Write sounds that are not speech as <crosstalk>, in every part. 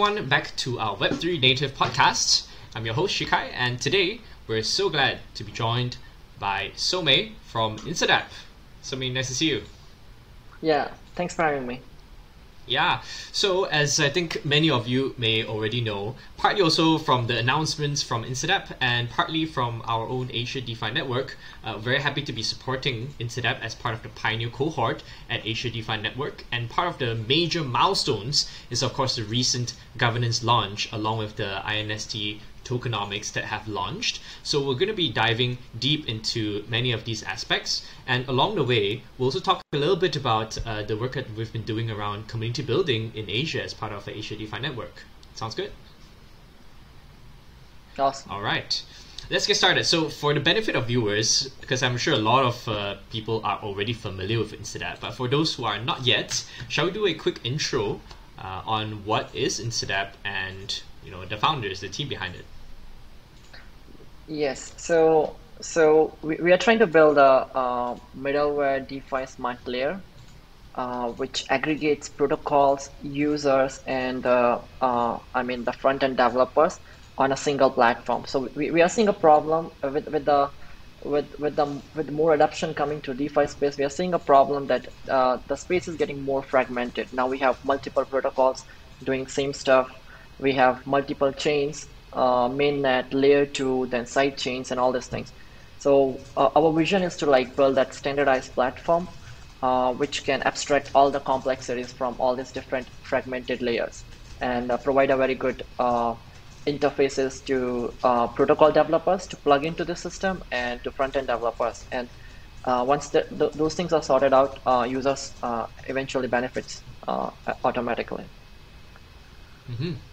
everyone back to our Web3 Native podcast. I'm your host Shikai, and today we're so glad to be joined by Somei from Instadapp. Somei, nice to see you. Yeah, thanks for having me. Yeah, so as I think many of you may already know, partly also from the announcements from Instadapp and partly from our own Asia DeFi Network, uh, very happy to be supporting Instadapp as part of the Pioneer cohort at Asia DeFi Network. And part of the major milestones is, of course, the recent governance launch along with the INST tokenomics that have launched. So we're going to be diving deep into many of these aspects. And along the way, we'll also talk a little bit about uh, the work that we've been doing around community building in Asia as part of the Asia DeFi network. Sounds good? Awesome. All right. Let's get started. So, for the benefit of viewers, because I'm sure a lot of uh, people are already familiar with Instadapp, but for those who are not yet, shall we do a quick intro uh, on what is Instadapp and you know the founders, the team behind it? Yes. So so we, we are trying to build a, a middleware DeFi smart layer, uh, which aggregates protocols, users, and uh, uh, I mean the front end developers on a single platform. So we, we are seeing a problem with with the with with the with more adoption coming to DeFi space. We are seeing a problem that uh, the space is getting more fragmented. Now we have multiple protocols doing same stuff. We have multiple chains uh, mainnet, layer two, then side chains, and all these things. So uh, our vision is to like build that standardized platform, uh, which can abstract all the complexities from all these different fragmented layers, and uh, provide a very good uh, interfaces to uh, protocol developers to plug into the system and to front end developers. And once the, those things are sorted out, users eventually benefits automatically. Mm-hmm.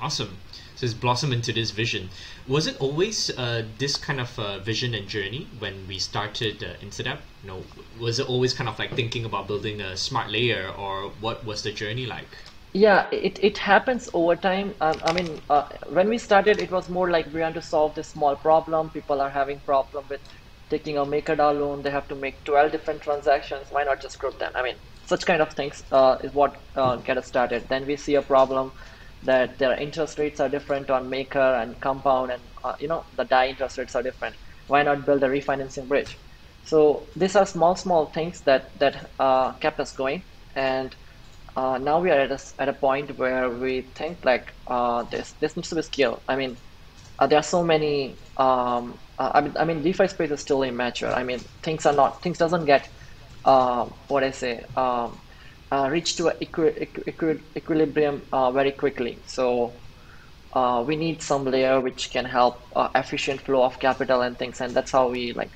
Awesome so it's blossomed into this vision. Was it always uh, this kind of uh, vision and journey when we started uh, Instadapp? You know, was it always kind of like thinking about building a smart layer, or what was the journey like? Yeah, it, it happens over time. Um, I mean, uh, when we started, it was more like we want to solve this small problem. People are having problem with taking a MakerDAO loan. They have to make 12 different transactions. Why not just group them? I mean, such kind of things uh, is what uh, get us started. Then we see a problem that their interest rates are different on maker and compound and uh, you know the DAI interest rates are different. Why not build a refinancing bridge? So these are small small things that that uh, kept us going. And uh, now we are at a, at a point where we think like uh, this this needs to be scaled. I mean uh, there are so many um, uh, I mean I mean DeFi space is still immature. I mean things are not things doesn't get what I say um, uh, reach to equi equi equilibrium uh, very quickly. So uh, we need some layer which can help uh, efficient flow of capital and things, and that's how we like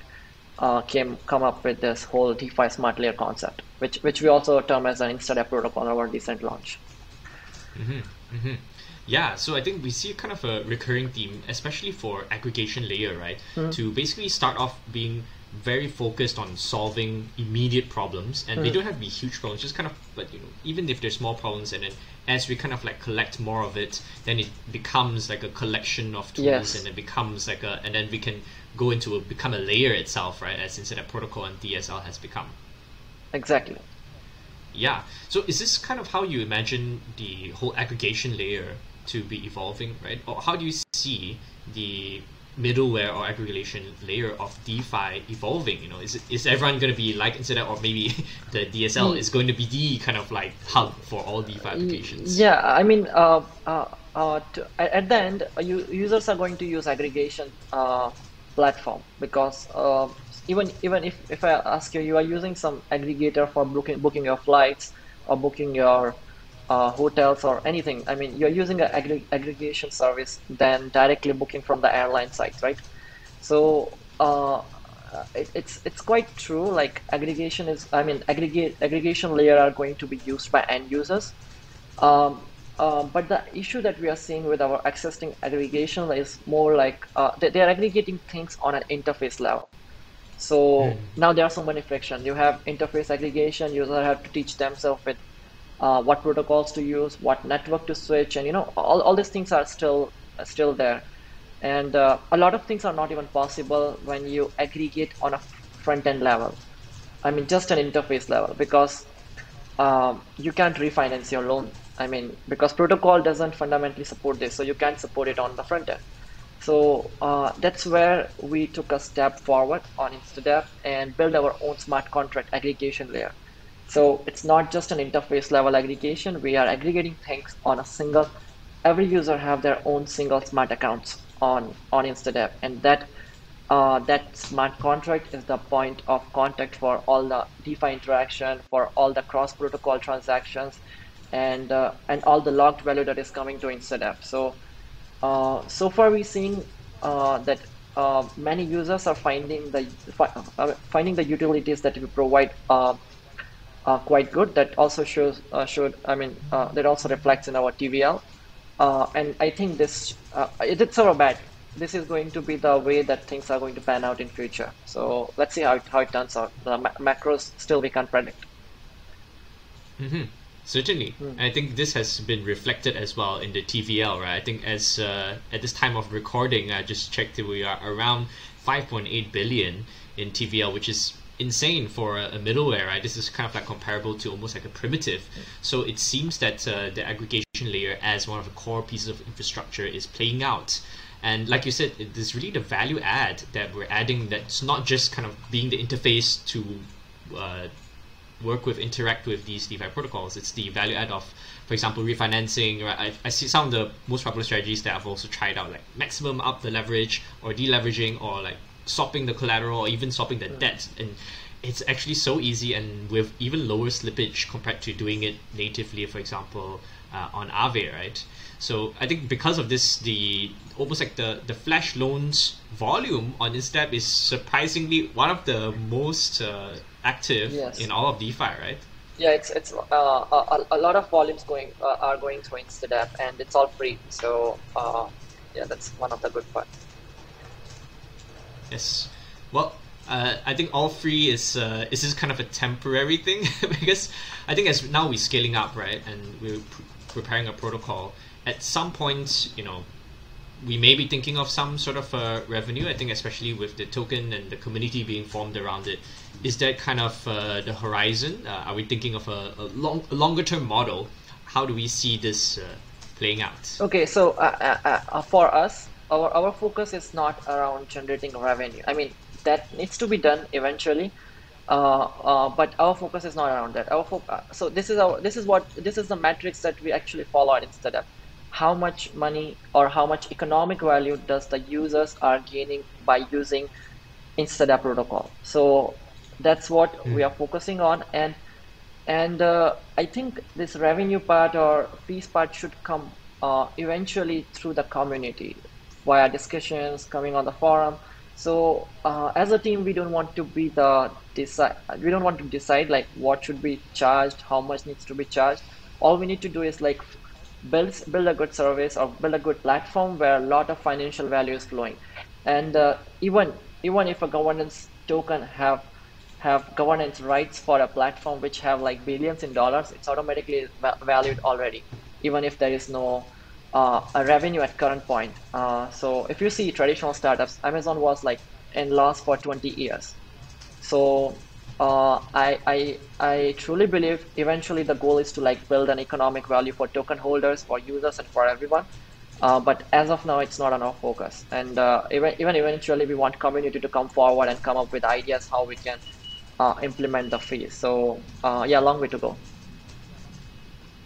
uh, came come up with this whole DeFi smart layer concept, which which we also term as an Instadapp protocol on our decent launch. Mm -hmm, mm -hmm. Yeah, so I think we see kind of a recurring theme, especially for aggregation layer, right? Mm -hmm. To basically start off being very focused on solving immediate problems and mm. they don't have to be huge problems just kind of but you know even if they're small problems and then as we kind of like collect more of it then it becomes like a collection of tools yes. and it becomes like a and then we can go into a become a layer itself right as Instadapp protocol and dsl has become exactly yeah so is this kind of how you imagine the whole aggregation layer to be evolving right or how do you see the middleware or aggregation layer of DeFi evolving? You know, is is everyone going to be like Instadapp, or maybe <laughs> the DSL mm. is going to be the kind of like hub for all DeFi applications? Yeah, I mean, uh, uh, uh, to, at the end, uh, you, users are going to use aggregation uh, platform because uh, even even if, if I ask you, you are using some aggregator for booking booking your flights or booking your uh, hotels or anything. I mean, you're using an aggr aggregation service than directly booking from the airline sites, right? So uh, it, it's it's quite true. Like aggregation is, I mean, aggregate aggregation layer are going to be used by end users. Um, uh, but the issue that we are seeing with our existing aggregation is more like uh, they, they, are aggregating things on an interface level. So mm. now there are so many friction. You have interface aggregation. Users have to teach themselves with uh, what protocols to use, what network to switch, and you know all, all these things are still still there. And uh, a lot of things are not even possible when you aggregate on a front end level. I mean, just an interface level because um, you can't refinance your loan I mean, because protocol doesn't fundamentally support this, so you can't support it on the front end. So uh, that's where we took a step forward on Instadapp and build our own smart contract aggregation layer. So it's not just an interface level aggregation. We are aggregating things on a single. Every user have their own single smart accounts on on Instadapp, and that uh, that smart contract is the point of contact for all the DeFi interaction, for all the cross protocol transactions, and uh, and all the logged value that is coming to Instadapp. So uh, so far we've seen uh, that uh, many users are finding the uh, finding the utilities that we provide uh, quite good. That also shows should I mean that also reflects in our TVL, and I think this it's our bad this is going to be the way that things are going to pan out in future. So let's see how it, how it turns out. The ma macros still we can't predict. Mm-hmm. Certainly, mm. I think this has been reflected as well in the TVL, right? I think as uh, at this time of recording, I just checked that we are around 5.8 billion in TVL, which is insane for a, a, middleware, right? This is kind of like comparable to almost like a primitive. So it seems that uh, the aggregation layer as one of the core pieces of infrastructure is playing out. And like you said, is really the value add that we're adding that's not just kind of being the interface to uh, work with, interact with these DeFi protocols. It's the value add of, for example, refinancing. Right? I, I see some of the most popular strategies that I've also tried out, like maximum up the leverage or deleveraging or like swapping the collateral or even swapping the debt. And it's actually so easy and with even lower slippage compared to doing it natively, for example, uh, on Aave, right? So I think because of this, the almost like the the flash loans volume on Instadapp is surprisingly one of the most uh, active yes. in all of DeFi, right? Yeah, it's it's uh, a, a lot of volumes going uh, are going through Instadapp, and it's all free. So uh, yeah, that's one of the good parts. Yes. Well, uh, I think all free is uh, is just kind of a temporary thing <laughs> because I think as now we're scaling up, right, and we're preparing a protocol at some point, you know, we may be thinking of some sort of uh, revenue. I think, especially with the token and the community being formed around it, is that kind of uh, the horizon? Uh, are we thinking of a, a long, a longer term model? How do we see this uh, playing out? Okay, so uh, uh, for us, our our focus is not around generating revenue. I mean, that needs to be done eventually. but our focus is not around that. Our fo- so this is our this is what this is the metrics that we actually follow Instadapp how much money or how much economic value does the users are gaining by using Instadapp protocol. So that's what mm. we are focusing on and and uh, I think this revenue part or fees part should come uh, eventually through the community via discussions coming on the forum. So uh, as a team, we don't want to be the decide. We don't want to decide like what should be charged, how much needs to be charged. All we need to do is like builds build a good service or build a good platform where a lot of financial value is flowing and uh, even even if a governance token have have governance rights for a platform which have like billions in dollars it's automatically valued already even if there is no uh, a revenue at current point uh, so if you see traditional startups amazon was like in loss for 20 years so uh, I, I I truly believe eventually the goal is to like build an economic value for token holders, for users, and for everyone. Uh, but as of now, it's not on our focus. And uh, even even eventually, we want community to come forward and come up with ideas how we can uh, implement the fees. So yeah, long way to go.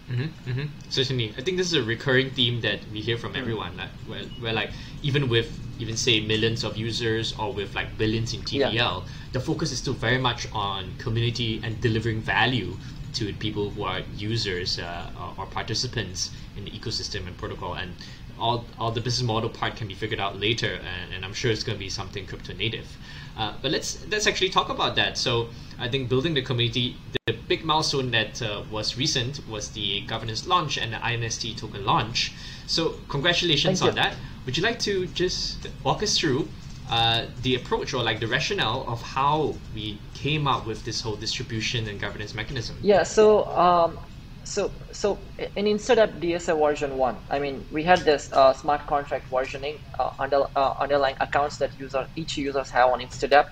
Mm-hmm, mm-hmm. Certainly, I think this is a recurring theme that we hear from everyone. Like, where, where like even with even say millions of users or with like billions in TVL, yeah. the focus is still very much on community and delivering value to people who are users uh, or participants in the ecosystem and protocol. And all, all the business model part can be figured out later, and, and I'm sure it's going to be something crypto native. Uh, but let's let's actually talk about that. So I think building the community, big milestone that uh, was recent was the governance launch and the INST token launch. So congratulations on that. Would you like to just walk us through uh, the approach or like the rationale of how we came up with this whole distribution and governance mechanism? Yeah. So um, so so in Instadapp DSA version one, I mean, we had this uh, smart contract versioning uh, under, uh, underlying accounts that user each users have on Instadapp.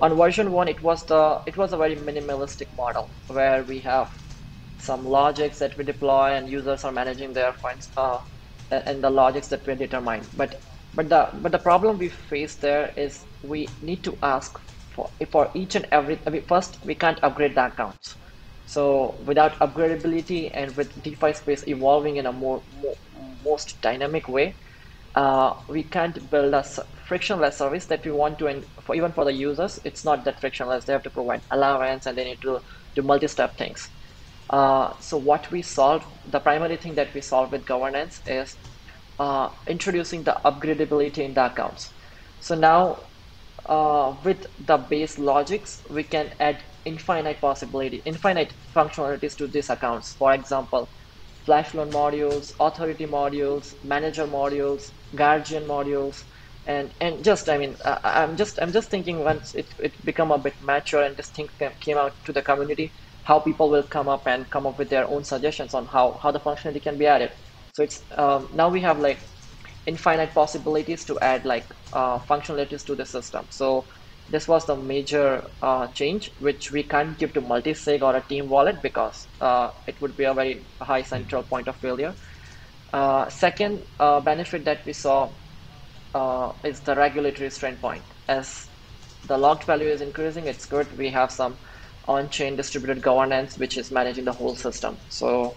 On version one, it was the it was a very minimalistic model where we have some logics that we deploy, and users are managing their funds uh, and the logics that we determine. But but the but the problem we face there is we need to ask for for each and every I mean, first we can't upgrade the accounts. So without upgradability and with DeFi space evolving in a more, more most dynamic way, uh, we can't build a frictionless service that we want to for even for the users it's not that frictionless. They have to provide allowance and they need to do multi-step things. Uh, so what we solve the primary thing that we solve with governance is uh, introducing the upgradability in the accounts. So now uh, with the base logics we can add infinite possibility infinite functionalities to these accounts. For example flash loan modules, authority modules, manager modules, guardian modules, and and just I mean I, am just I'm just thinking once it it become a bit mature and this thing came out to the community, how people will come up and come up with their own suggestions on how how the functionality can be added. So it's um, now we have like infinite possibilities to add like uh, functionalities to the system. So this was the major uh, change which we can't give to multi-sig or a team wallet because uh, it would be a very high central point of failure. Uh, second uh, benefit that we saw uh, is the regulatory strength point. As the locked value is increasing, it's good. We have some on-chain distributed governance which is managing the whole system. So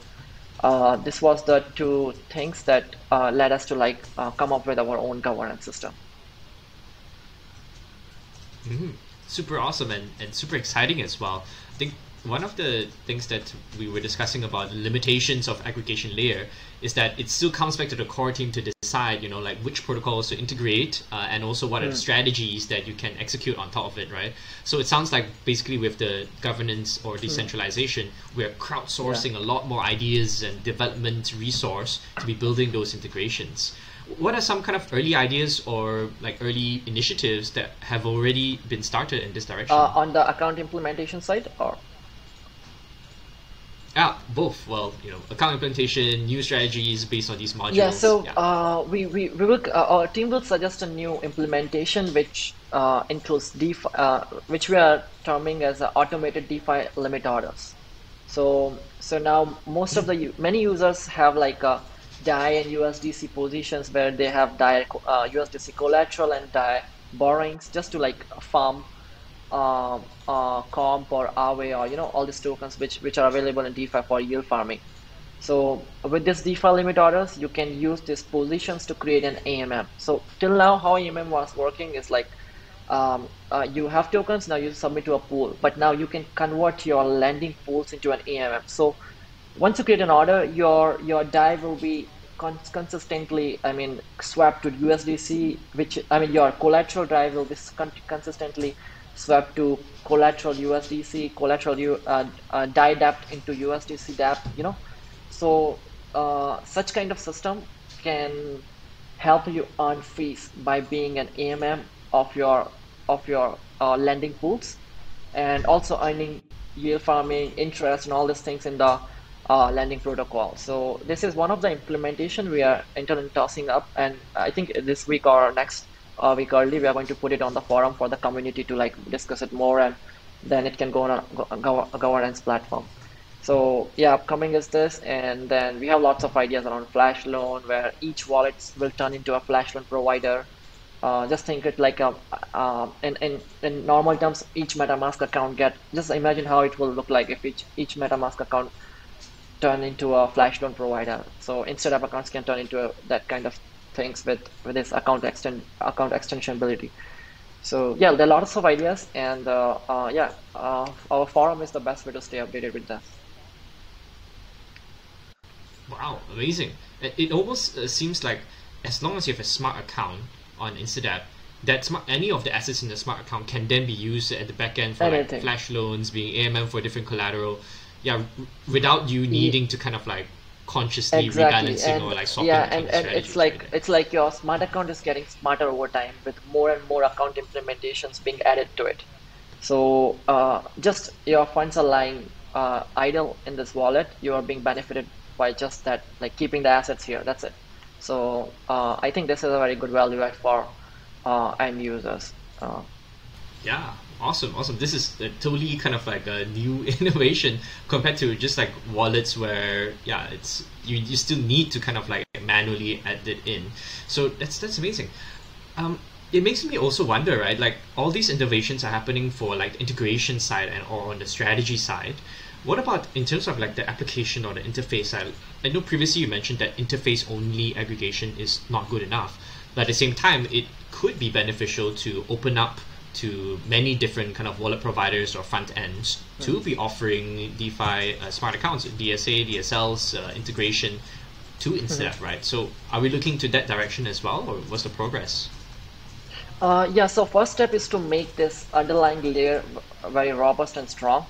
uh, this was the two things that led us to like come up with our own governance system. Mm-hmm. Super awesome and, and super exciting as well. I think one of the things that we were discussing about the limitations of aggregation layer is that it still comes back to the core team to decide, you know, like which protocols to integrate uh, and also what mm. are the hmm. strategies that you can execute on top of it, right? So it sounds like basically with the governance or hmm. decentralization, we're crowdsourcing yeah. a lot more ideas and development resource to be building those integrations what are some kind of early ideas or like early initiatives that have already been started in this direction? Uh, on the account implementation side, or yeah, both. Well, you know, account implementation, new strategies based on these modules. Yeah, so yeah. Uh, we, we, we will, uh, our team will suggest a new implementation which uh, includes DeFi, uh, which we are terming as automated DeFi limit orders. So, so now most of the many users have like a DAI and USDC positions where they have DAI uh, USDC collateral and DAI borrowings just to like farm uh, uh, comp or Aave or you know all these tokens which which are available in DeFi for yield farming. So with this DeFi limit orders, you can use these positions to create an AMM. So till now, how AMM was working is like um, uh, you have tokens now you submit to a pool, but now you can convert your lending pools into an AMM. So once you create an order, your your DAI will be consistently, I mean, swapped to USDC, which I mean your collateral DAI will be con consistently swapped to collateral USDC, collateral U, uh, uh, DAI DAP into USDC DAP. You know, so uh, such kind of system can help you earn fees by being an AMM of your of your uh, lending pools, and also earning yield farming, interest, and all these things in the uh, lending protocol. So this is one of the implementation we are internally tossing up, and I think this week or next uh, week early we are going to put it on the forum for the community to like discuss it more, and then it can go on a, governance platform. So yeah, upcoming is this, and then we have lots of ideas around Flash Loan, where each wallet will turn into a Flash Loan provider. Uh, just think it like a uh, in, in in normal terms, each MetaMask account get just imagine how it will look like if each each MetaMask account turn into a flash loan provider. So instead of accounts can turn into a, that kind of things with with this account extend account extension ability. So yeah, there are lots of ideas, and uh, uh, yeah, uh, our forum is the best way to stay updated with that. Wow, amazing! It, it almost uh, seems like as long as you have a smart account on Instadapp, that smart, any of the assets in the smart account can then be used at the back end for like flash loans, being AMM for different collateral yeah without you needing yeah. to kind of like consciously exactly. rebalancing and, or like swapping yeah and, and it's like right it's like your smart account is getting smarter over time with more and more account implementations being added to it. So uh, just your funds are lying uh, idle in this wallet. You are being benefited by just that like keeping the assets here. That's it. So uh, i think this is a very good value add for uh, end users uh, Yeah, awesome, awesome. This is a totally kind of like a new <laughs> innovation compared to just like wallets where yeah, it's you, you still need to kind of like manually add it in. So that's that's amazing. Um, it makes me also wonder, right? Like all these innovations are happening for like the integration side and or on the strategy side. What about in terms of like the application or the interface side? I know previously you mentioned that interface only aggregation is not good enough, but at the same time, it could be beneficial to open up to many different kind of wallet providers or front ends to be offering DeFi uh, smart accounts, DSA, DSLs, uh, integration to InstaDApp, mm-hmm. right? So are we looking to that direction as well, or what's the progress? Uh, yeah, so first step is to make this underlying layer very robust and strong.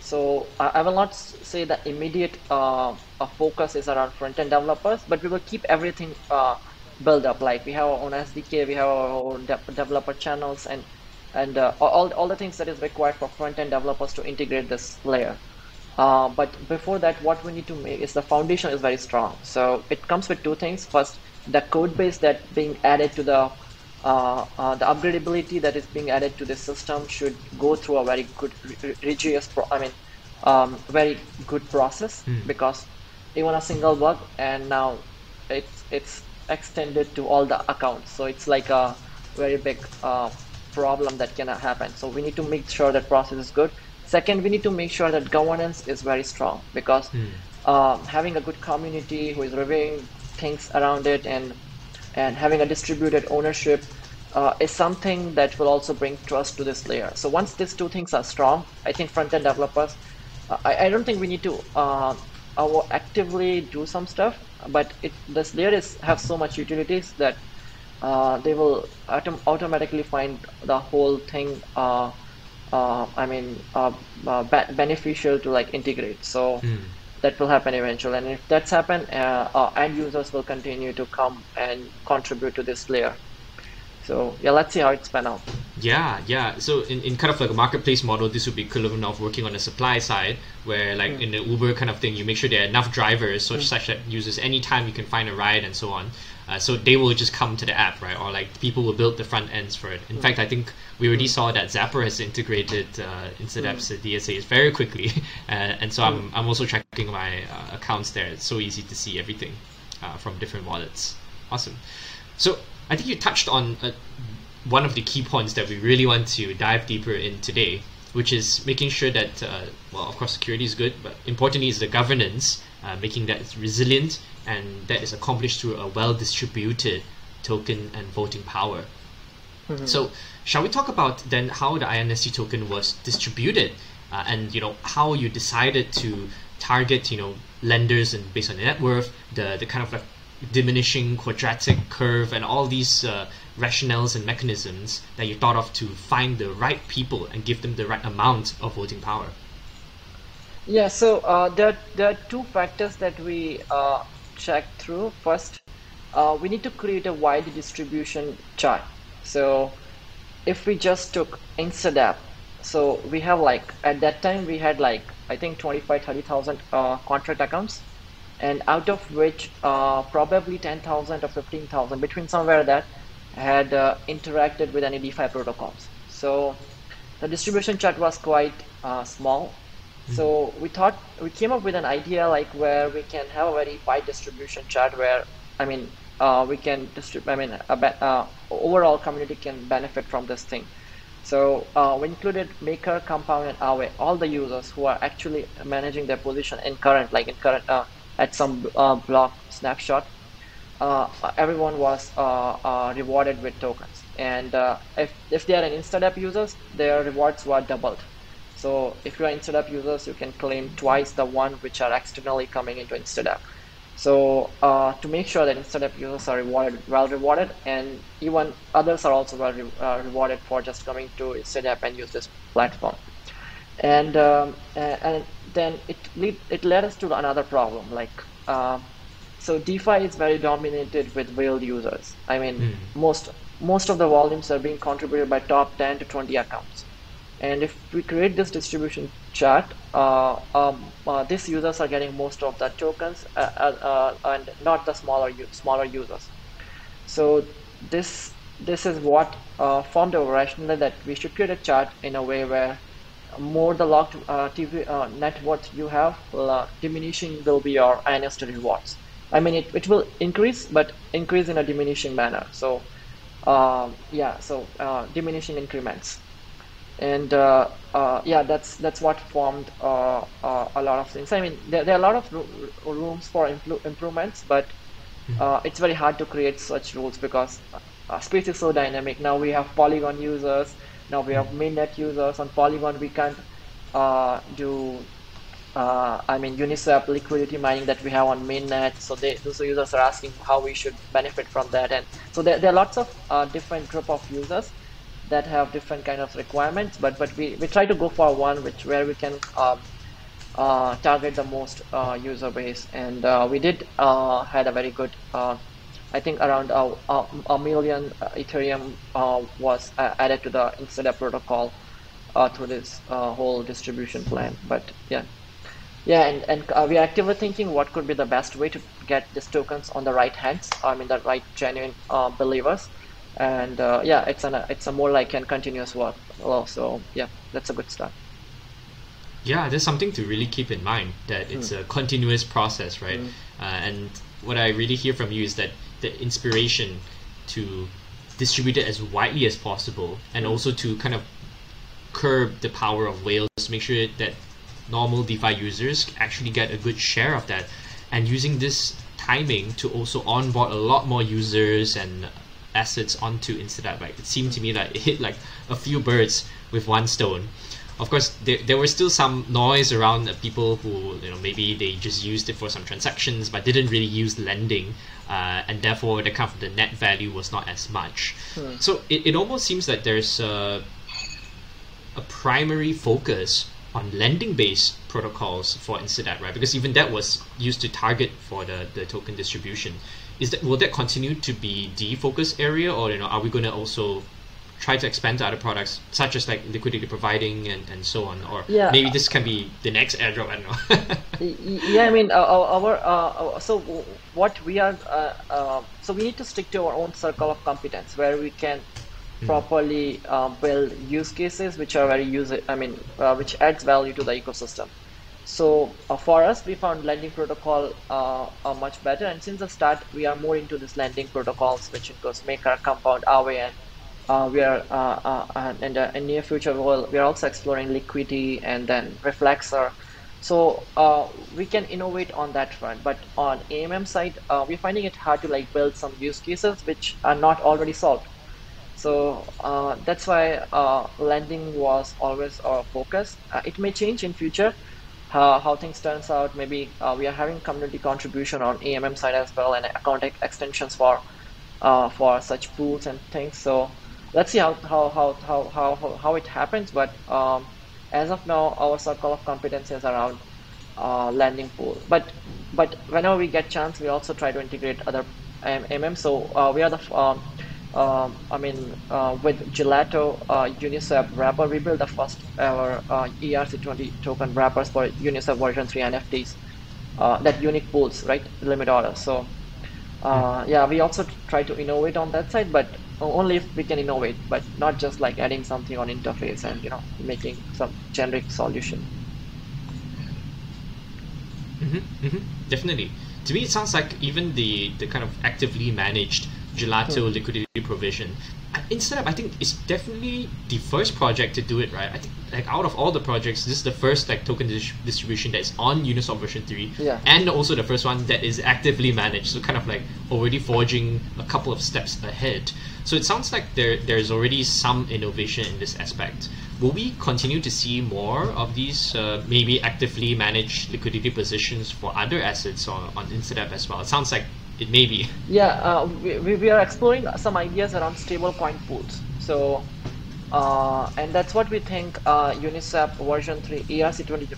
So I will not say that immediate uh, focus is around front-end developers, but we will keep everything uh, built up. Like we have our own SDK, we have our own de developer channels, and and uh, all all the things that is required for front-end developers to integrate this layer. Uh, but before that, what we need to make is the foundation is very strong. So it comes with two things. First, the code base that being added to the uh, uh, the upgradability that is being added to the system should go through a very good rigorous pro- I mean um, very good process mm. because even a single bug and now it's it's extended to all the accounts so it's like a very big uh, problem that cannot happen so we need to make sure that process is good second we need to make sure that governance is very strong because mm. having a good community who is reviewing things around it and and having a distributed ownership uh, is something that will also bring trust to this layer. So once these two things are strong, I think front-end developers, uh, I, I, don't think we need to uh, actively do some stuff, but it, this layer is have so much utilities that uh, they will autom automatically find the whole thing. Uh, uh, I mean, beneficial to like integrate. So. Mm that will happen eventually and if that's happened uh, uh, end users will continue to come and contribute to this layer so yeah let's see how it's pan out yeah yeah so in, in kind of like a marketplace model this would be equivalent of working on the supply side where like mm. in the uber kind of thing you make sure there are enough drivers such, mm. such that users anytime you can find a ride and so on uh, so they will just come to the app, right? Or like people will build the front ends for it. In mm. fact, I think we already mm. saw that Zapper has integrated uh, InstaDApp's mm. DSAs very quickly, <laughs> uh, and so I'm, mm. I'm also tracking my uh, accounts there. It's so easy to see everything uh, from different wallets. Awesome. So I think you touched on uh, one of the key points that we really want to dive deeper in today, which is making sure that, uh, well, of course, security is good, but importantly is the governance, uh, making that resilient and that is accomplished through a well-distributed token and voting power. Mm-hmm. So, shall we talk about then how the INST token was distributed, uh, and you know how you decided to target you know lenders and based on the net worth, the the kind of like diminishing quadratic curve and all these uh, rationales and mechanisms that you thought of to find the right people and give them the right amount of voting power. Yeah, so uh, there, there are two factors that we uh, check through. First, uh, we need to create a wide distribution chart. So if we just took InstaDApp, so we have like, at that time we had like, I think 25, 30,000 uh, contract accounts and out of which uh, probably 10,000 or 15,000 between somewhere that had uh, interacted with any DeFi protocols. So the distribution chart was quite uh, small so we thought we came up with an idea like where we can have a very wide distribution chart where I mean uh, we can distribute. I mean uh, overall community can benefit from this thing. So uh, we included Maker, Compound, and Aave, all the users who are actually managing their position in current, like in current uh, at some uh, block snapshot. Uh, everyone was rewarded with tokens, and if if they are an InstaDApp users, their rewards were doubled. So if you are InstaDApp users, you can claim twice the one which are externally coming into InstaDApp. So uh, to make sure that InstaDApp users are rewarded, well rewarded, and even others are also well re uh, rewarded for just coming to InstaDApp and use this platform. And um, and then it lead, it led us to another problem. Like uh, so, DeFi is very dominated with whale users. I mean, mm. most most of the volumes are being contributed by top 10 to 20 accounts and if we create this distribution chart uh, um, uh, these users are getting most of the tokens uh, uh, uh and not the smaller smaller users so this this is what uh, formed our rationale that we should create a chart in a way where more the locked uh, TV uh, net worth you have, uh, diminishing will be your INST rewards. I mean, it, it will increase, but increase in a diminishing manner. So, uh, yeah, so uh, diminishing increments. And uh, yeah, that's that's what formed a lot of things. I mean, there, there are a lot of rooms for improvements, but hmm. it's very hard to create such rules because space is so dynamic. Now we have Polygon users, now we have mainnet users on Polygon. We can't uh, do, uh, I mean, Uniswap liquidity mining that we have on mainnet. So they, those users are asking how we should benefit from that. And so there, there are lots of uh, different group of users that have different kind of requirements. But but we, we try to go for one which where we can um, uh, target the most uh, user base. And uh, we did had a very good I think around a, a, a million uh, Ethereum uh, was uh, added to the InstaDApp protocol through this whole distribution plan. But yeah, yeah, and, and we are actively thinking what could be the best way to get these tokens on the right hands. I mean, the right genuine believers. And yeah, it's an it's a more like a continuous work. So yeah, that's a good start. Yeah, there's something to really keep in mind that it's mm. a continuous process, right? Mm. Uh, and what I really hear from you is that the inspiration to distribute it as widely as possible and mm. also to kind of curb the power of whales to make sure that normal DeFi users actually get a good share of that. And using this timing to also onboard a lot more users and assets onto InstaDApp. Like it seemed to me that it hit like a few birds with one stone. Of course there, there was still some noise around people who you know maybe they just used it for some transactions but didn't really use lending uh, and therefore the kind of the net value was not as much hmm. so it, it almost seems that there's a, a primary focus on lending based protocols for InstaDApp, right? Because even that was used to target for the, the token distribution. Is that will that continue to be the focus area, or you know, are we going to also try to expand to other products such as like liquidity providing and, and so on or yeah. maybe this can be the next airdrop i don't know <laughs> yeah i mean our, our uh, so what we are uh, uh, so we need to stick to our own circle of competence where we can mm. properly uh, build use cases which are very user i mean uh, which adds value to the ecosystem so uh, for us we found lending protocol much better and since the start we are more into this lending protocols which includes maker compound aave and uh, we are uh, uh, in the in near future we'll, we are also exploring Liquity and then Reflexer. So uh, we can innovate on that front but on AMM side uh, we're finding it hard to like build some use cases which are not already solved. So uh, that's why lending was always our focus. It may change in future how, how things turns out. Maybe we are having community contribution on AMM side as well and account extensions for for such pools and things. So let's see how how how how how, how it happens but um, as of now our circle of competence is around uh, lending pool. But but whenever we get chance we also try to integrate other mm so uh, we are the um, um, I mean uh, with Gelato uh, Uniswap wrapper we built the first ever uh, ERC20 token wrappers for Uniswap version 3 NFTs uh, that unique pools right? Limit order so uh, yeah we also try to innovate on that side but only if we can innovate but not just like adding something on interface and you know making some generic solution. Mm-hmm, mm-hmm, definitely. To me it sounds like even the the kind of actively managed gelato hmm. liquidity provision InstaDApp i think is definitely the first project to do it right i think like out of all the projects this is the first like token dis- distribution that's on uniswap version 3 yeah. and also the first one that is actively managed so kind of like already forging a couple of steps ahead so it sounds like there there's already some innovation in this aspect will we continue to see more of these uh, maybe actively managed liquidity positions for other assets on, on InstaDApp as well it sounds like it may be. Yeah, uh, we, we are exploring some ideas around stable stablecoin pools. So, uh, and that's what we think uh, Uniswap version 3 ERC20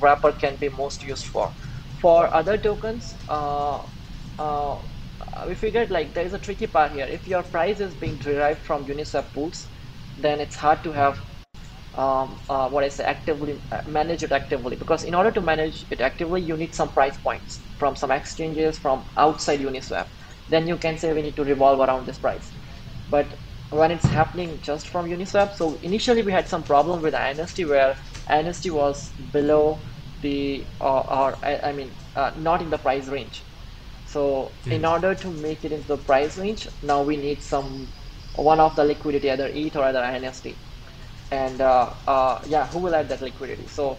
wrapper can be most used for. For other tokens, uh, uh, we figured like there is a tricky part here. If your price is being derived from Uniswap pools, then it's hard to have um, uh, what I say actively manage it actively because in order to manage it actively you need some price points from some exchanges from outside Uniswap then you can say we need to revolve around this price but when it's happening just from Uniswap. So initially we had some problem with INST where INST was below the uh, or I, I mean uh, not in the price range. So mm. in order to make it into the price range, now we need some one of the liquidity, either ETH or either INST. And uh, uh, yeah, who will add that liquidity? So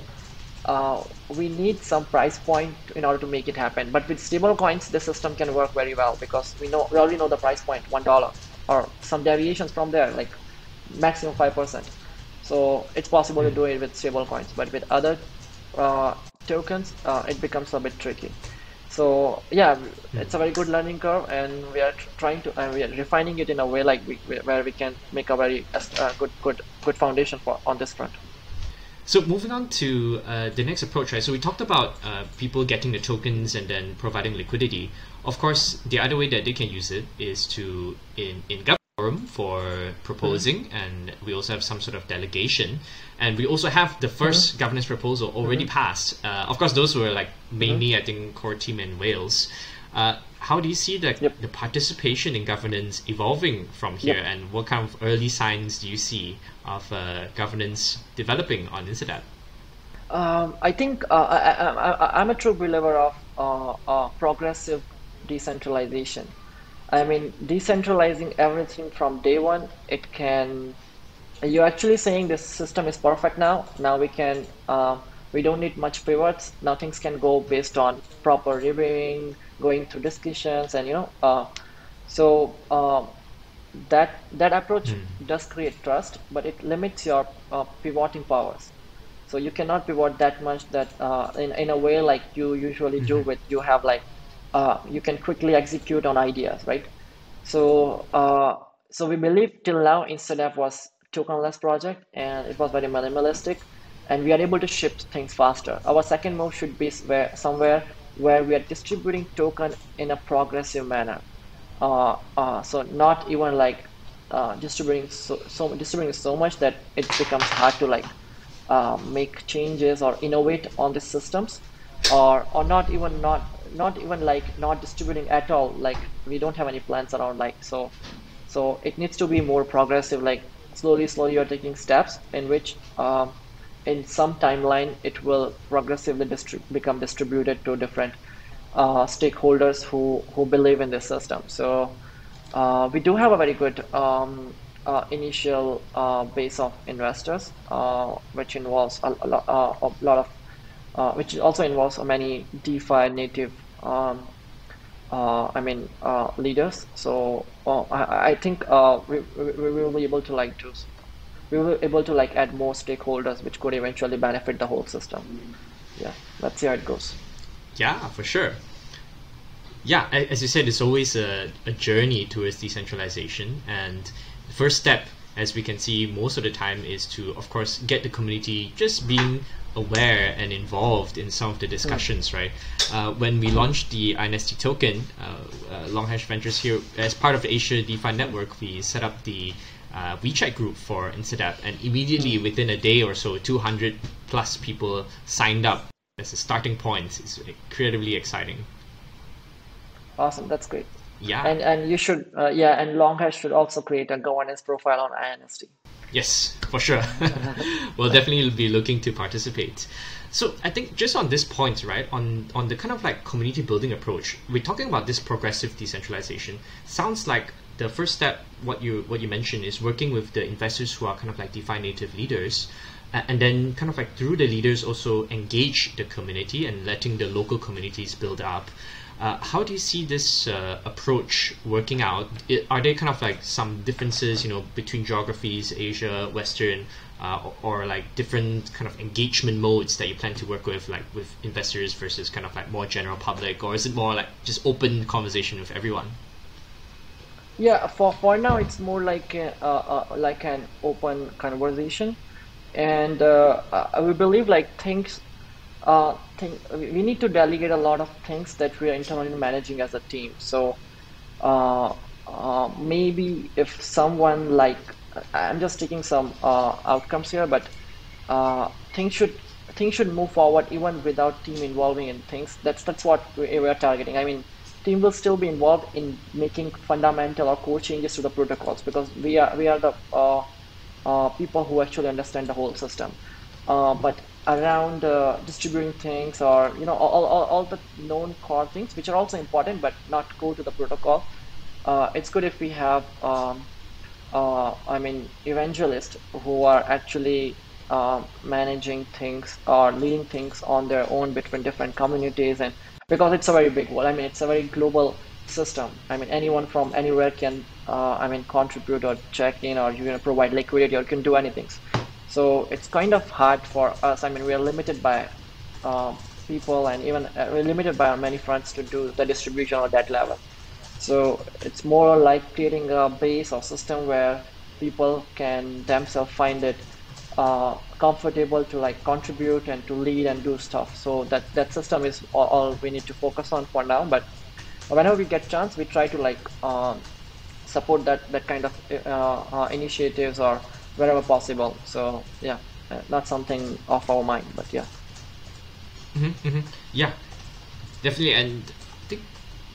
uh, we need some price point in order to make it happen. But with stable coins, the system can work very well because we know we already know the price point, one dollar, or some deviations from there, like maximum five percent. So it's possible to do it with stable coins, but with other uh, tokens, uh, it becomes a bit tricky. So yeah, mm. it's a very good learning curve, and we are trying to and we are refining it in a way like we, where we can make a very uh, good good good foundation for on this front. So moving on to uh, the next approach, right? So we talked about uh, people getting the tokens and then providing liquidity. Of course, the other way that they can use it is to in in government forum for proposing, mm-hmm. and we also have some sort of delegation, and we also have the 1st mm-hmm. governance proposal already mm-hmm. passed. Uh, of course, those were like mainly, mm-hmm. I think, core team in whales. Uh, how do you see the, yep. the participation in governance evolving from here, yep. and what kind of early signs do you see of uh, governance developing on Instadapp? Um, I think uh, I, am a true believer of uh, uh, progressive decentralization. I mean, decentralizing everything from day one, it can. You're actually saying this system is perfect now. Now we can. Uh, we don't need much pivots. Now things can go based on proper reviewing, going through discussions, and you know. Uh, so uh, that that approach mm. does create trust, but it limits your uh, pivoting powers. So you cannot pivot that much that uh, in in a way like you usually mm-hmm. do with you have like uh, you can quickly execute on ideas, right? So uh, so we believe till now Instadapp was tokenless project and it was very minimalistic and we are able to ship things faster. Our second move should be where, somewhere where we are distributing token in a progressive manner. Uh, uh, so not even like uh, distributing so, so distributing so much that it becomes hard to like uh, make changes or innovate on the systems or or not even not not even like not distributing at all. Like we don't have any plans around like so so it needs to be more progressive like slowly slowly you're taking steps in which um, in some timeline it will progressively distri- become distributed to different uh, stakeholders who who believe in this system so uh, we do have a very good um, uh, initial uh, base of investors uh, which involves a, a, lot, uh, a lot of which also involves many DeFi native, um, I mean, leaders. So I, I think we, we will be able to like do, we will able to like add more stakeholders, which could eventually benefit the whole system. Yeah, let's see how it goes. Yeah, for sure. Yeah, as you said, it's always a, a journey towards decentralization, and the first step as we can see most of the time is to of course get the community just being aware and involved in some of the discussions, right? Uh, when we launched the INST token, uh, uh, Longhash Ventures here, as part of the Asia DeFi network, we set up the uh, WeChat group for Instadapp, and immediately mm. within a day or so, 200 plus people signed up as a starting point. It's incredibly exciting. Awesome, that's great. Yeah. And and you should, uh, yeah, and Longhash should also create a governance profile on INST. Yes, for sure. <laughs> we'll definitely be looking to participate. So I think just on this point, right, on on the kind of like community building approach, we're talking about this progressive decentralization. Sounds like the first step, what you what you mentioned, is working with the investors who are kind of like DeFi native leaders, and then kind of like through the leaders also engage the community and letting the local communities build up. Uh, how do you see this uh, approach working out? It, are there kind of like some differences, you know, between geographies, Asia, Western, uh, or, or, like different kind of engagement modes that you plan to work with, like with investors versus kind of like more general public, or is it more like just open conversation with everyone? Yeah, for for now it's more like a, like an open conversation, and uh, we believe like things uh, think we need to delegate a lot of things that we are internally managing as a team. So uh, uh, maybe if someone like I'm just taking some uh, outcomes here, but uh, things should things should move forward even without team involving in things. That's that's what we, we are targeting. I mean, team will still be involved in making fundamental or core changes to the protocols because we are we are the uh, people who actually understand the whole system. Uh, but around uh, distributing things or you know all, all, all the known core things which are also important but not core to the protocol uh, it's good if we have um, uh, I mean evangelists who are actually uh, managing things or leading things on their own between different communities and because it's a very big world I mean it's a very global system I mean anyone from anywhere can uh, I mean contribute or check in or you know provide liquidity or can do anything so it's kind of hard for us. I mean, we are limited by um, people and even uh, we're limited by our many fronts to do the distribution at that level. So it's more like creating a base or system where people can themselves find it uh, comfortable to like contribute and to lead and do stuff. So that that system is all, all we need to focus on for now. But whenever we get chance, we try to like uh, support that that kind of uh, uh initiatives or wherever possible. So yeah, uh, not something off our mind, but yeah. Mm-hmm, mm-hmm. Yeah, definitely, and I think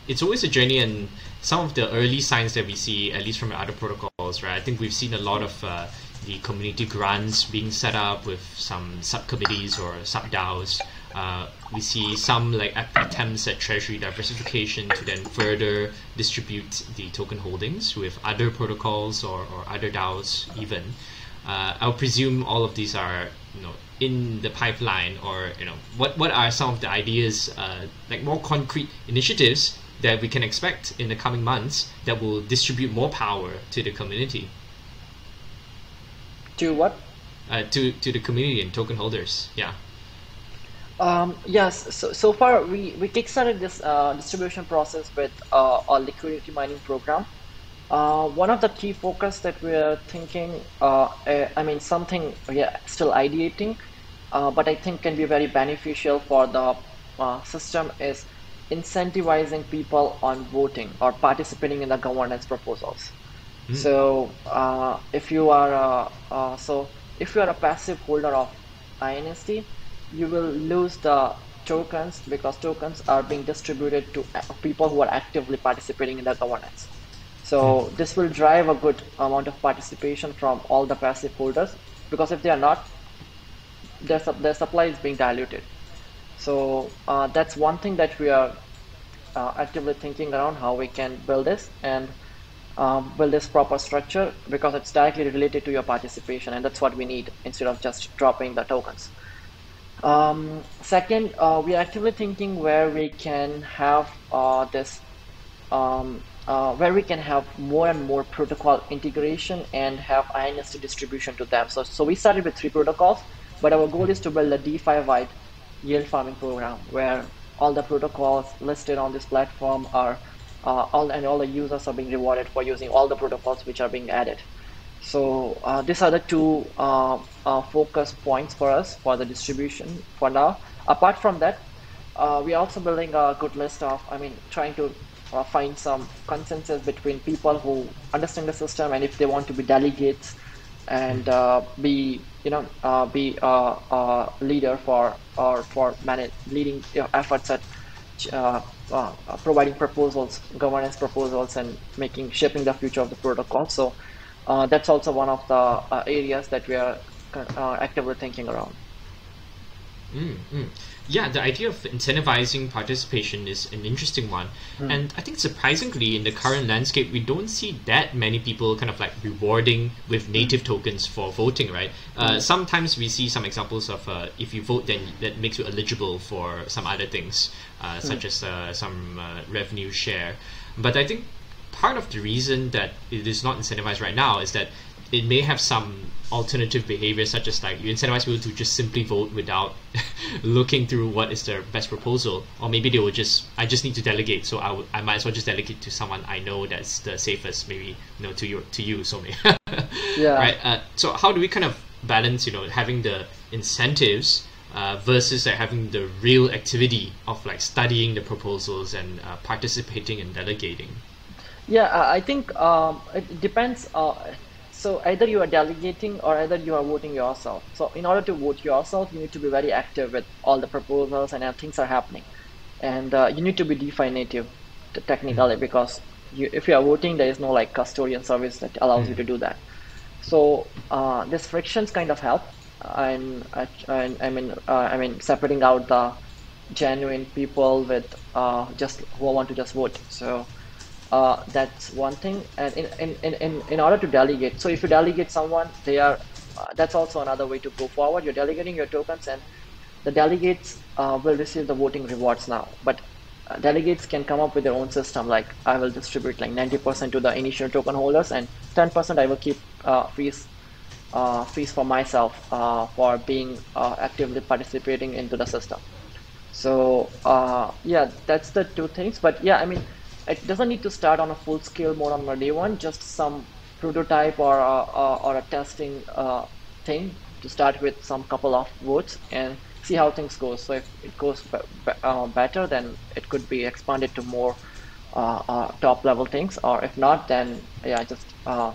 it's always a journey, and some of the early signs that we see, at least from other protocols, right? I think we've seen a lot of uh, the community grants being set up with some subcommittees or sub DAOs. Uh, we see some like attempts at treasury diversification to then further distribute the token holdings with other protocols or, or other DAOs even. Uh, I'll presume all of these are you know in the pipeline or you know what what are some of the ideas uh, like more concrete initiatives that we can expect in the coming months that will distribute more power to the community? To what? Uh, to to the community and token holders yeah um, yes, so, so far we, we kickstarted this uh, distribution process with uh, our liquidity mining program. Uh, one of the key focus that we're thinking, uh, uh, I mean something we are still ideating, uh, but I think can be very beneficial for the system is incentivizing people on voting or participating in the governance proposals. Mm. So if you are so if you are a passive holder of INST, you will lose the tokens because tokens are being distributed to people who are actively participating in the governance. So hmm. this will drive a good amount of participation from all the passive holders because if they are not, their, their supply is being diluted. So uh, that's one thing that we are uh, actively thinking around how we can build this and um, build this proper structure because it's directly related to your participation and that's what we need instead of just dropping the tokens. Um, second, uh, we're actively thinking where we can have uh, this, um, uh, where we can have more and more protocol integration and have INST distribution to them. So, so we started with three protocols, but our goal is to build a DeFi-wide yield farming program where all the protocols listed on this platform are uh, all and all the users are being rewarded for using all the protocols which are being added. So uh, these are the two uh, uh, focus points for us for the distribution for now. Apart from that, uh, we're also building a good list of, I mean, trying to uh, find some consensus between people who understand the system and if they want to be delegates and uh, be, you know, be a, leader for or for manage, leading efforts at providing proposals, governance proposals, and making shaping the future of the protocol. So uh, that's also one of the uh, areas that we are uh, actively thinking around. Mm, mm. Yeah, the idea of incentivizing participation is an interesting one. Mm. And I think surprisingly, in the current landscape, we don't see that many people kind of like rewarding with native tokens for voting, right? Uh, hmm. sometimes we see some examples of uh, if you vote, then that makes you eligible for some other things, uh, such hmm. as uh, some uh, revenue share. But I think part of the reason that it is not incentivized right now is that it may have some alternative behavior such as like you incentivize people to just simply vote without <laughs> looking through what is their best proposal. Or maybe they will just i just need to delegate so I, w- I might as well just delegate to someone i know that's the safest maybe you know to you to you so <laughs> yeah. Right uh, so how do we kind of balance you know having the incentives uh, versus like, having the real activity of like studying the proposals and uh, participating and delegating yeah, I think um, it depends. Uh, so either you are delegating or either you are voting yourself. So in order to vote yourself, you need to be very active with all the proposals and things are happening, and uh, you need to be DeFi native. technically mm. because you, if you are voting, there is no like custodian service that allows mm. you to do that. So uh, this frictions kind of help, and, and I mean uh, I mean separating out the genuine people with uh, just who want to just vote. So uh, that's one thing. And in, in, in, in order to delegate, so if you delegate someone, they are uh, that's also another way to go forward. You're delegating your tokens, and the delegates uh, will receive the voting rewards now. But uh, delegates can come up with their own system. Like I will distribute like 90% to the initial token holders, and 10% I will keep uh, fees fees for myself for being actively participating into the system. So uh, yeah, that's the two things. But yeah, I mean, it doesn't need to start on a full scale mode on the day one. Just some prototype or a, or a testing uh, thing to start with some couple of votes and see how things go. So if it goes uh, better, then it could be expanded to more uh, uh, top level things. Or if not, then yeah, just uh,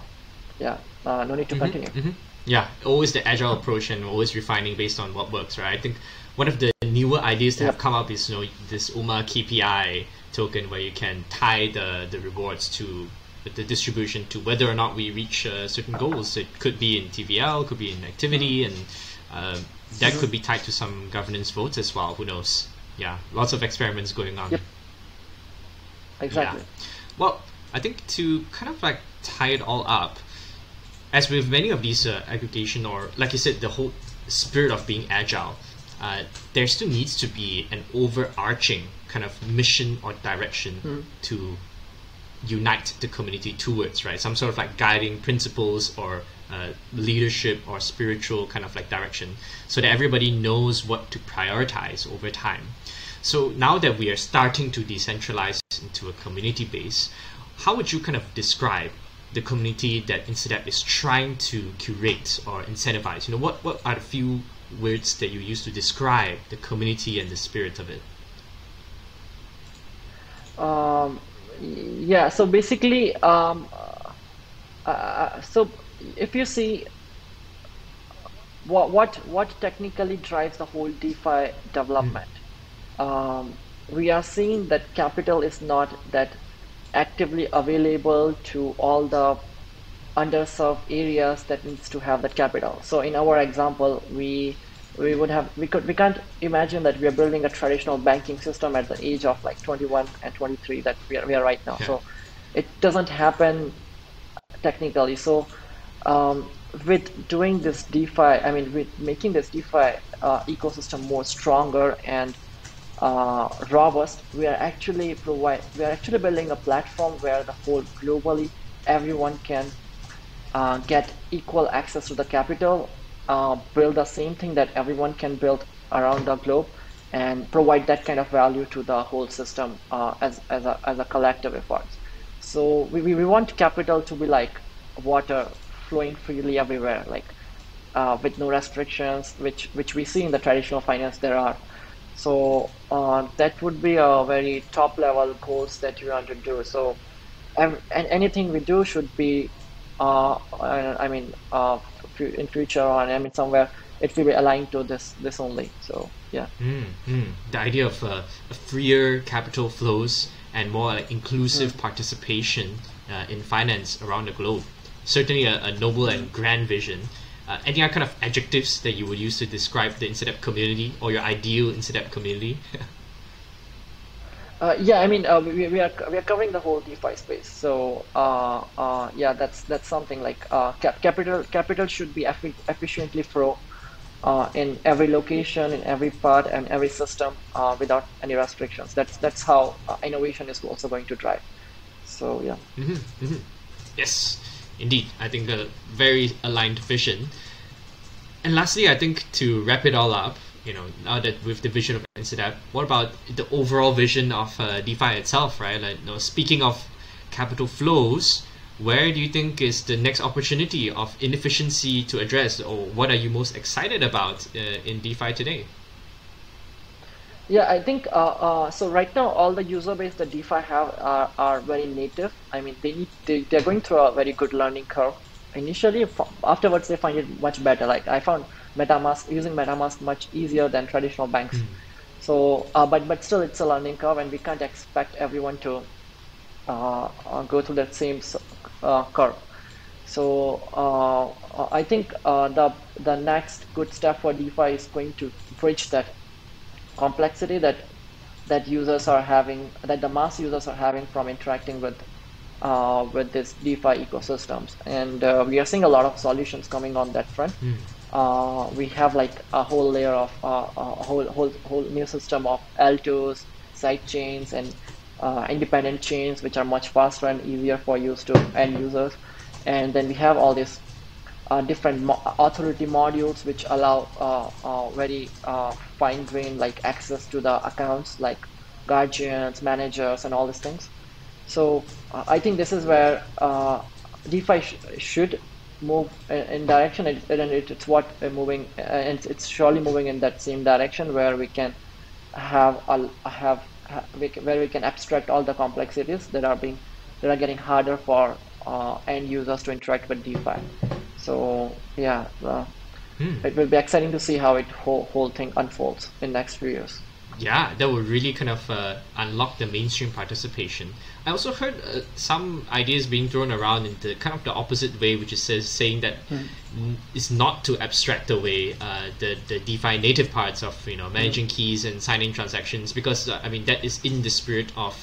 yeah, no need to mm-hmm, continue. Mm-hmm. Yeah, always the agile approach and always refining based on what works, right? I think one of the newer ideas that have come up is you know this UMA KPI token where you can tie the, the rewards to the distribution to whether or not we reach uh, certain goals. It could be in TVL, could be in activity, and uh, that could be tied to some governance votes as well. Who knows? Yeah, lots of experiments going on. Yep. Exactly. Yeah. Well, I think to kind of like tie it all up, as with many of these uh, aggregation or like you said, the whole spirit of being agile uh, there still needs to be an overarching kind of mission or direction mm. to unite the community towards right some sort of like guiding principles or uh, leadership or spiritual kind of like direction so that everybody knows what to prioritize over time so now that we are starting to decentralize into a community base how would you kind of describe the community that Instadapp is trying to curate or incentivize you know what what are the few words that you use to describe the community and the spirit of it? Um, yeah, so basically, um, uh, uh, so if you see what what what technically drives the whole DeFi development, um, we are seeing that capital is not that actively available to all the underserved areas that needs to have that capital. So in our example, we we would have we could we can't imagine that we are building a traditional banking system at the age of like 21 and 23 that we are, we are right now. Yeah. So it doesn't happen technically. So um, with doing this DeFi, I mean, with making this DeFi uh, ecosystem more stronger and uh, robust, we are actually provide we are actually building a platform where the whole globally everyone can uh, get equal access to the capital, uh, build the same thing that everyone can build around the globe, and provide that kind of value to the whole system uh, as, as, a, as a collective effort. So we, we want capital to be like water flowing freely everywhere, like uh, with no restrictions, which which we see in the traditional finance there are. So uh, that would be a very top level goals that you want to do. So and anything we do should be uh, I mean, uh, in future or I mean somewhere it will be aligned to this this only. So yeah. Mm, mm. The idea of uh, freer capital flows and more like, inclusive mm. participation uh, in finance around the globe. Certainly a, a noble and grand vision. Uh, any other kind of adjectives that you would use to describe the Instadapp community or your ideal Instadapp community? <laughs> Uh, yeah, I mean, uh, we, we are we are covering the whole DeFi space. So uh, uh yeah, that's that's something like uh, cap- capital capital should be effi- efficiently flow uh, in every location, in every part, and every system without any restrictions. That's that's how innovation is also going to drive. So yeah. Mm-hmm, mm-hmm. Yes, indeed. I think a very aligned vision. And lastly, I think to wrap it all up, you know, now that with the vision of Instadapp, what about the overall vision of uh, DeFi itself, right? Like, you know, speaking of capital flows, where do you think is the next opportunity of inefficiency to address, or what are you most excited about uh, in DeFi today? Yeah, I think uh, uh, so. Right now, all the user base that DeFi have are, are very native. I mean, they need they, they're going through a very good learning curve. Initially, afterwards, they find it much better. Like I found MetaMask using MetaMask much easier than traditional banks. Mm. So, uh, but but still, it's a learning curve, and we can't expect everyone to uh, uh, go through that same uh, curve. So uh, I think uh, the the next good step for DeFi is going to bridge that complexity that that users are having, that the mass users are having from interacting with uh, with this DeFi ecosystems. And uh, we are seeing a lot of solutions coming on that front. Mm. Uh, we have like a whole layer of uh, a whole whole whole new system of L2s, side chains, and uh, independent chains, which are much faster and easier for use to end users. And then we have all these uh, different mo authority modules which allow uh, uh, very fine-grained like access to the accounts like guardians, managers, and all these things. So I think this is where DeFi sh should move in direction and it, it's what moving and it's surely moving in that same direction where we can have a, have where we can abstract all the complexities that are being that are getting harder for uh, end users to interact with DeFi. So yeah, uh, hmm. it will be exciting to see how it whole whole thing unfolds in next few years. Yeah, that will really kind of uh, unlock the mainstream participation. I also heard uh, some ideas being thrown around in the kind of the opposite way, which is says, saying that hmm. it's not to abstract away uh, the the DeFi native parts of you know managing hmm. keys and signing transactions, because uh, I mean that is in the spirit of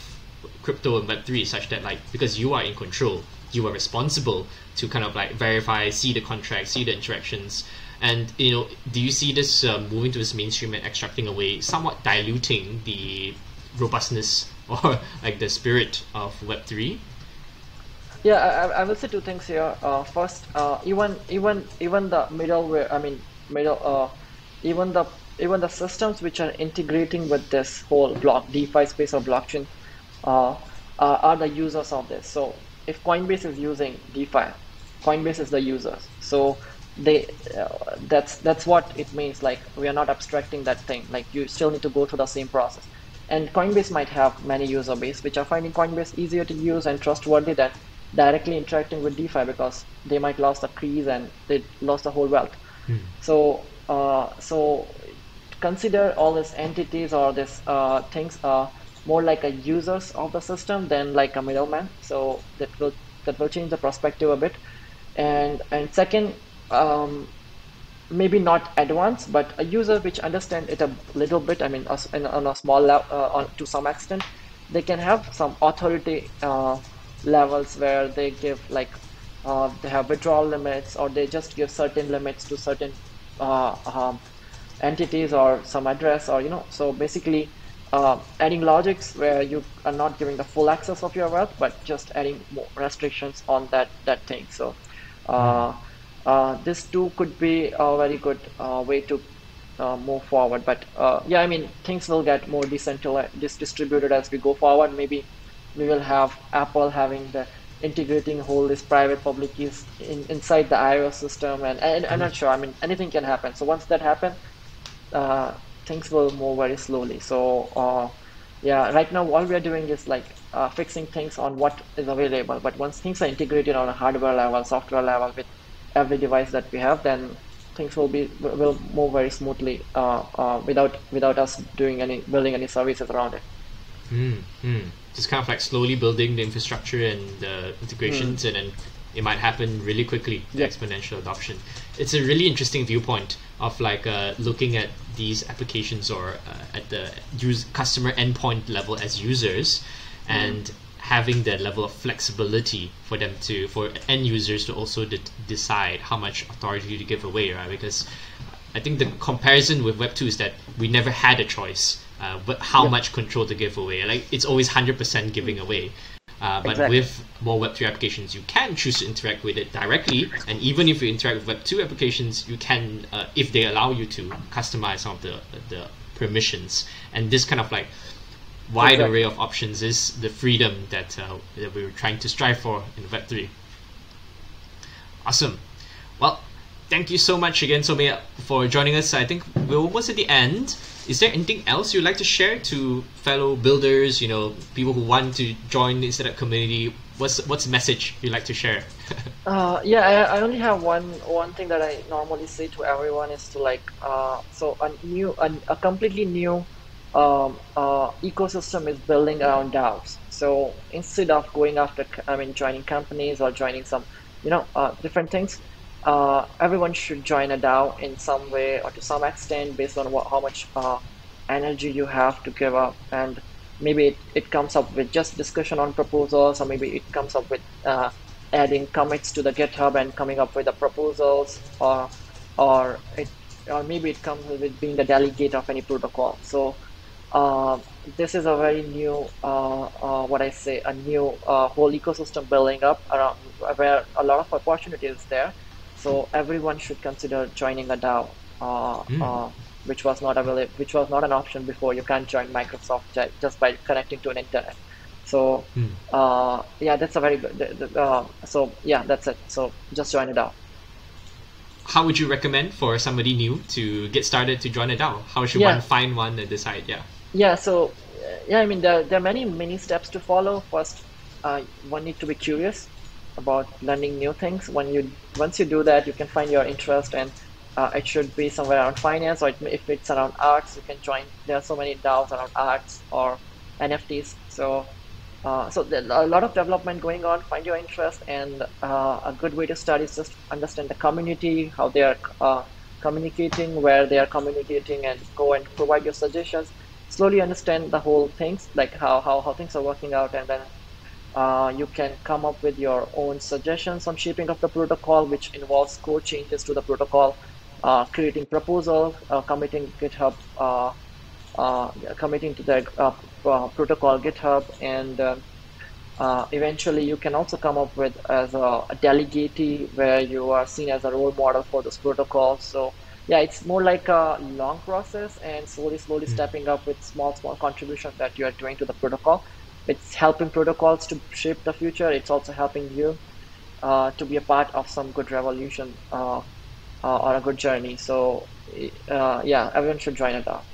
crypto and Web three, such that like because you are in control, you are responsible to kind of like verify, see the contract, see the interactions. And you know, do you see this uh, moving to this mainstream and extracting away, somewhat diluting the robustness <laughs> or like the spirit of Web three? Yeah, I, I will say two things here. Uh, first, uh, even even even the middleware, I mean middle, uh, even the even the systems which are integrating with this whole block DeFi space or blockchain, uh, are the users of this. So if Coinbase is using DeFi, Coinbase is the users. So they uh, that's that's what it means. Like we are not abstracting that thing. Like you still need to go through the same process. And Coinbase might have many user base which are finding Coinbase easier to use and trustworthy than directly interacting with DeFi because they might lost the keys and they lost the whole wealth. Hmm. So uh, so consider all these entities or these uh, things are more like a users of the system than like a middleman. So that will that will change the perspective a bit. And and second, um, maybe not advanced, but a user which understand it a little bit. I mean, on a small level, uh, to some extent, they can have some authority uh, levels where they give like uh, they have withdrawal limits or they just give certain limits to certain uh, um, entities or some address or you know so basically uh, adding logics where you are not giving the full access of your wealth, but just adding more restrictions on that that thing. So uh, this too could be a very good uh, way to uh, move forward. But uh, yeah, I mean things will get more decentralized, distributed as we go forward. Maybe we will have Apple having the integrating whole this private public keys in, inside the iOS system, and, and I'm not sure. I mean anything can happen. So once that happens things will move very slowly. So uh, yeah, right now all we are doing is like uh, fixing things on what is available. But once things are integrated on a hardware level, software level with every device that we have, then things will be will move very smoothly uh, uh, without without us doing any building any services around it. Mm, mm. Just kind of like slowly building the infrastructure and the integrations, mm. and then it might happen really quickly. Yeah. exponential adoption. It's a really interesting viewpoint of like uh, looking at these applications or uh, at the use customer endpoint level as users, mm. and having that level of flexibility for them to for end users to also de- decide how much authority to give away, right? Because I think the comparison with Web two is that we never had a choice. Uh, but how yep. much control to give away? Like it's always hundred percent giving mm. away. Uh, but exactly. with more Web3 applications, you can choose to interact with it directly. And even if you interact with Web2 applications, you can, uh, if they allow you to, customize some of the, the permissions. And this kind of like wide exactly. array of options is the freedom that, uh, that we are trying to strive for in Web3. Awesome. Well, thank you so much again, Sowmay, for joining us. I think we're almost at the end is there anything else you'd like to share to fellow builders, you know, people who want to join the Instadapp community? What's what's the message you'd like to share? <laughs> uh, yeah, I, I, only have one one thing that I normally say to everyone is to like, uh, so a new, a, a completely new um, uh, ecosystem is building around DAOs. So instead of going after, I mean, joining companies or joining some, you know, uh, different things, uh, everyone should join a DAO in some way or to some extent based on what, how much uh, energy you have to give up. And maybe it, it comes up with just discussion on proposals, or maybe it comes up with uh, adding commits to the GitHub and coming up with the proposals, or or it or maybe it comes with being the delegate of any protocol. So this is a very new, uh, uh, what I say, a new uh, whole ecosystem building up around where a lot of opportunity is there. So everyone should consider joining a DAO, mm. which was not available, which was not an option before. You can't join Microsoft just by connecting to an internet. So mm. yeah, that's a very good. so yeah, that's it. So just join a DAO how would you recommend for somebody new to get started to join a DAO? How should yeah. one find one and decide? Yeah. Yeah. So, yeah, I mean, there, there are many, many steps to follow. First, uh, one need to be curious about learning new things. When you once you do that, you can find your interest, and uh, it should be somewhere around finance, or it, if it's around arts, you can join. There are so many DAOs around arts or NFTs. So uh, so a lot of development going on. Find your interest, and uh, a good way to start is just understand the community, how they are uh, communicating, where they are communicating, and go and provide your suggestions. Slowly understand the whole things, like how how, how things are working out, and then uh, you can come up with your own suggestions on shaping of the protocol, which involves code changes to the protocol, uh, creating proposal, committing GitHub uh, committing to the uh, uh, protocol GitHub, and eventually you can also come up with as a, a delegatee where you are seen as a role model for this protocol. So yeah, it's more like a long process and slowly, slowly mm-hmm. stepping up with small, small contributions that you are doing to the protocol. It's helping protocols to shape the future. It's also helping you uh, to be a part of some good revolution uh, uh, or a good journey. So yeah, everyone should join it up.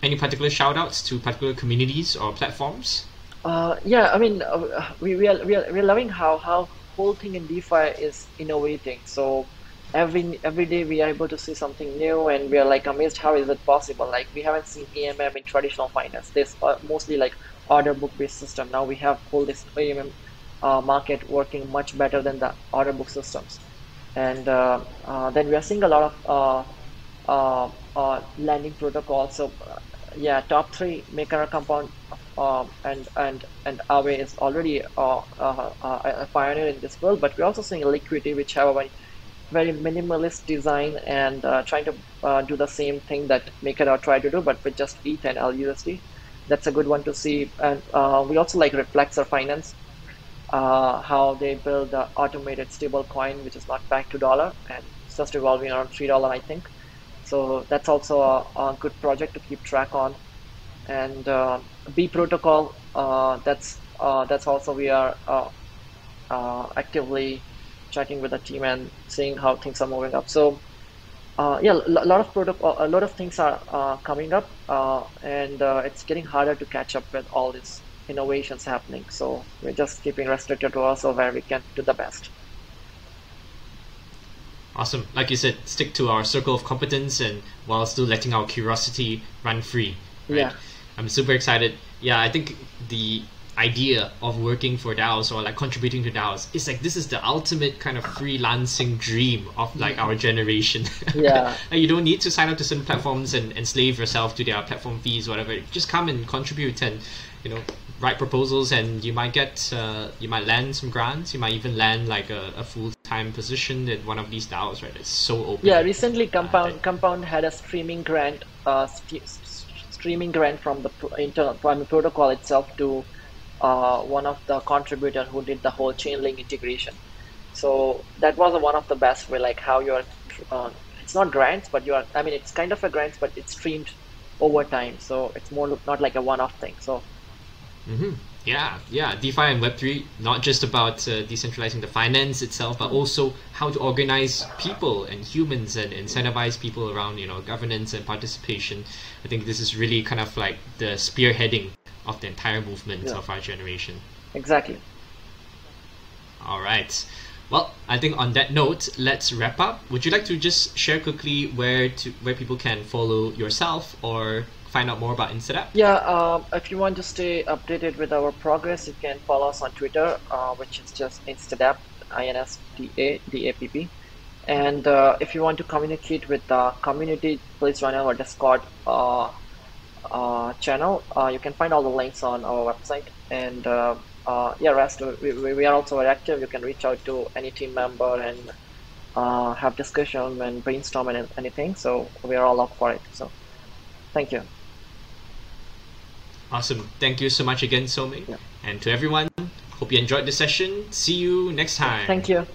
Any particular shout outs to particular communities or platforms? Uh, yeah, I mean, uh, we, we, are, we, are, we are loving how, how whole thing in DeFi is innovating. So every every day we are able to see something new and we are like amazed how is it possible? Like we haven't seen AMM in traditional finance. This uh, mostly like order book based system. Now we have whole this AMM uh, market working much better than the order book systems. And uh, uh then we are seeing a lot of uh, uh, lending protocols. So yeah, top three maker compound and and and Aave is already a pioneer in this world, but we're also seeing Liquity which have a very, minimalist design and uh, trying to uh, do the same thing that MakerDAO tried to do, but with just ETH and LUSD. That's a good one to see. And we also like Reflexer Finance, how they build the automated stable coin, which is not backed to dollar, and it's just revolving around three dollar, I think. So that's also a, a good project to keep track on. And uh, B protocol, uh, that's uh, that's also we are uh, uh, actively checking with the team and seeing how things are moving up. So uh, yeah, a lot of protocol, uh, a lot of things are uh, coming up, uh, and it's getting harder to catch up with all these innovations happening. So we're just keeping restricted to also where we can do the best. Awesome. Like you said, stick to our circle of competence and while still letting our curiosity run free. Right? Yeah. I'm super excited. Yeah, I think the idea of working for DAOs or like contributing to DAOs is like this is the ultimate kind of freelancing dream of like our generation. <laughs> Yeah. you don't need to sign up to certain platforms and enslave yourself to their platform fees, whatever. Just come and contribute and you know write proposals and you might get uh, you might land some grants you might even land like a, a full-time position at one of these DAOs right it's so open yeah recently compound uh, compound had a streaming grant uh, st- streaming grant from the internal from the protocol itself to uh, one of the contributor who did the whole chainlink integration. So that was one of the best way like how you're uh, it's not grants but you are i mean it's kind of a grants but it's streamed over time. So it's more not like a one-off thing. So Mm-hmm. Yeah, yeah. DeFi and Web3, not just about uh, decentralizing the finance itself, but also how to organize people and humans and incentivize people around, you know, governance and participation. I think this is really kind of like the spearheading of the entire movement yeah. of our generation. Exactly. All right. Well, I think on that note, let's wrap up. Would you like to just share quickly where to where people can follow yourself or find out more about InstaDapp? Yeah, um, if you want to stay updated with our progress, you can follow us on Twitter, uh, which is just InstaDapp, I-N-S-T-A-D-A-P-P. And uh, if you want to communicate with the community, please join our Discord uh, uh, channel. Uh, you can find all the links on our website. And uh, yeah, rest we, we are also very active. You can reach out to any team member and have discussion and brainstorm and anything. So we are all up for it. So thank you. Awesome. Thank you so much again, Somi. Yeah. And to everyone, hope you enjoyed the session. See you next time. Thank you.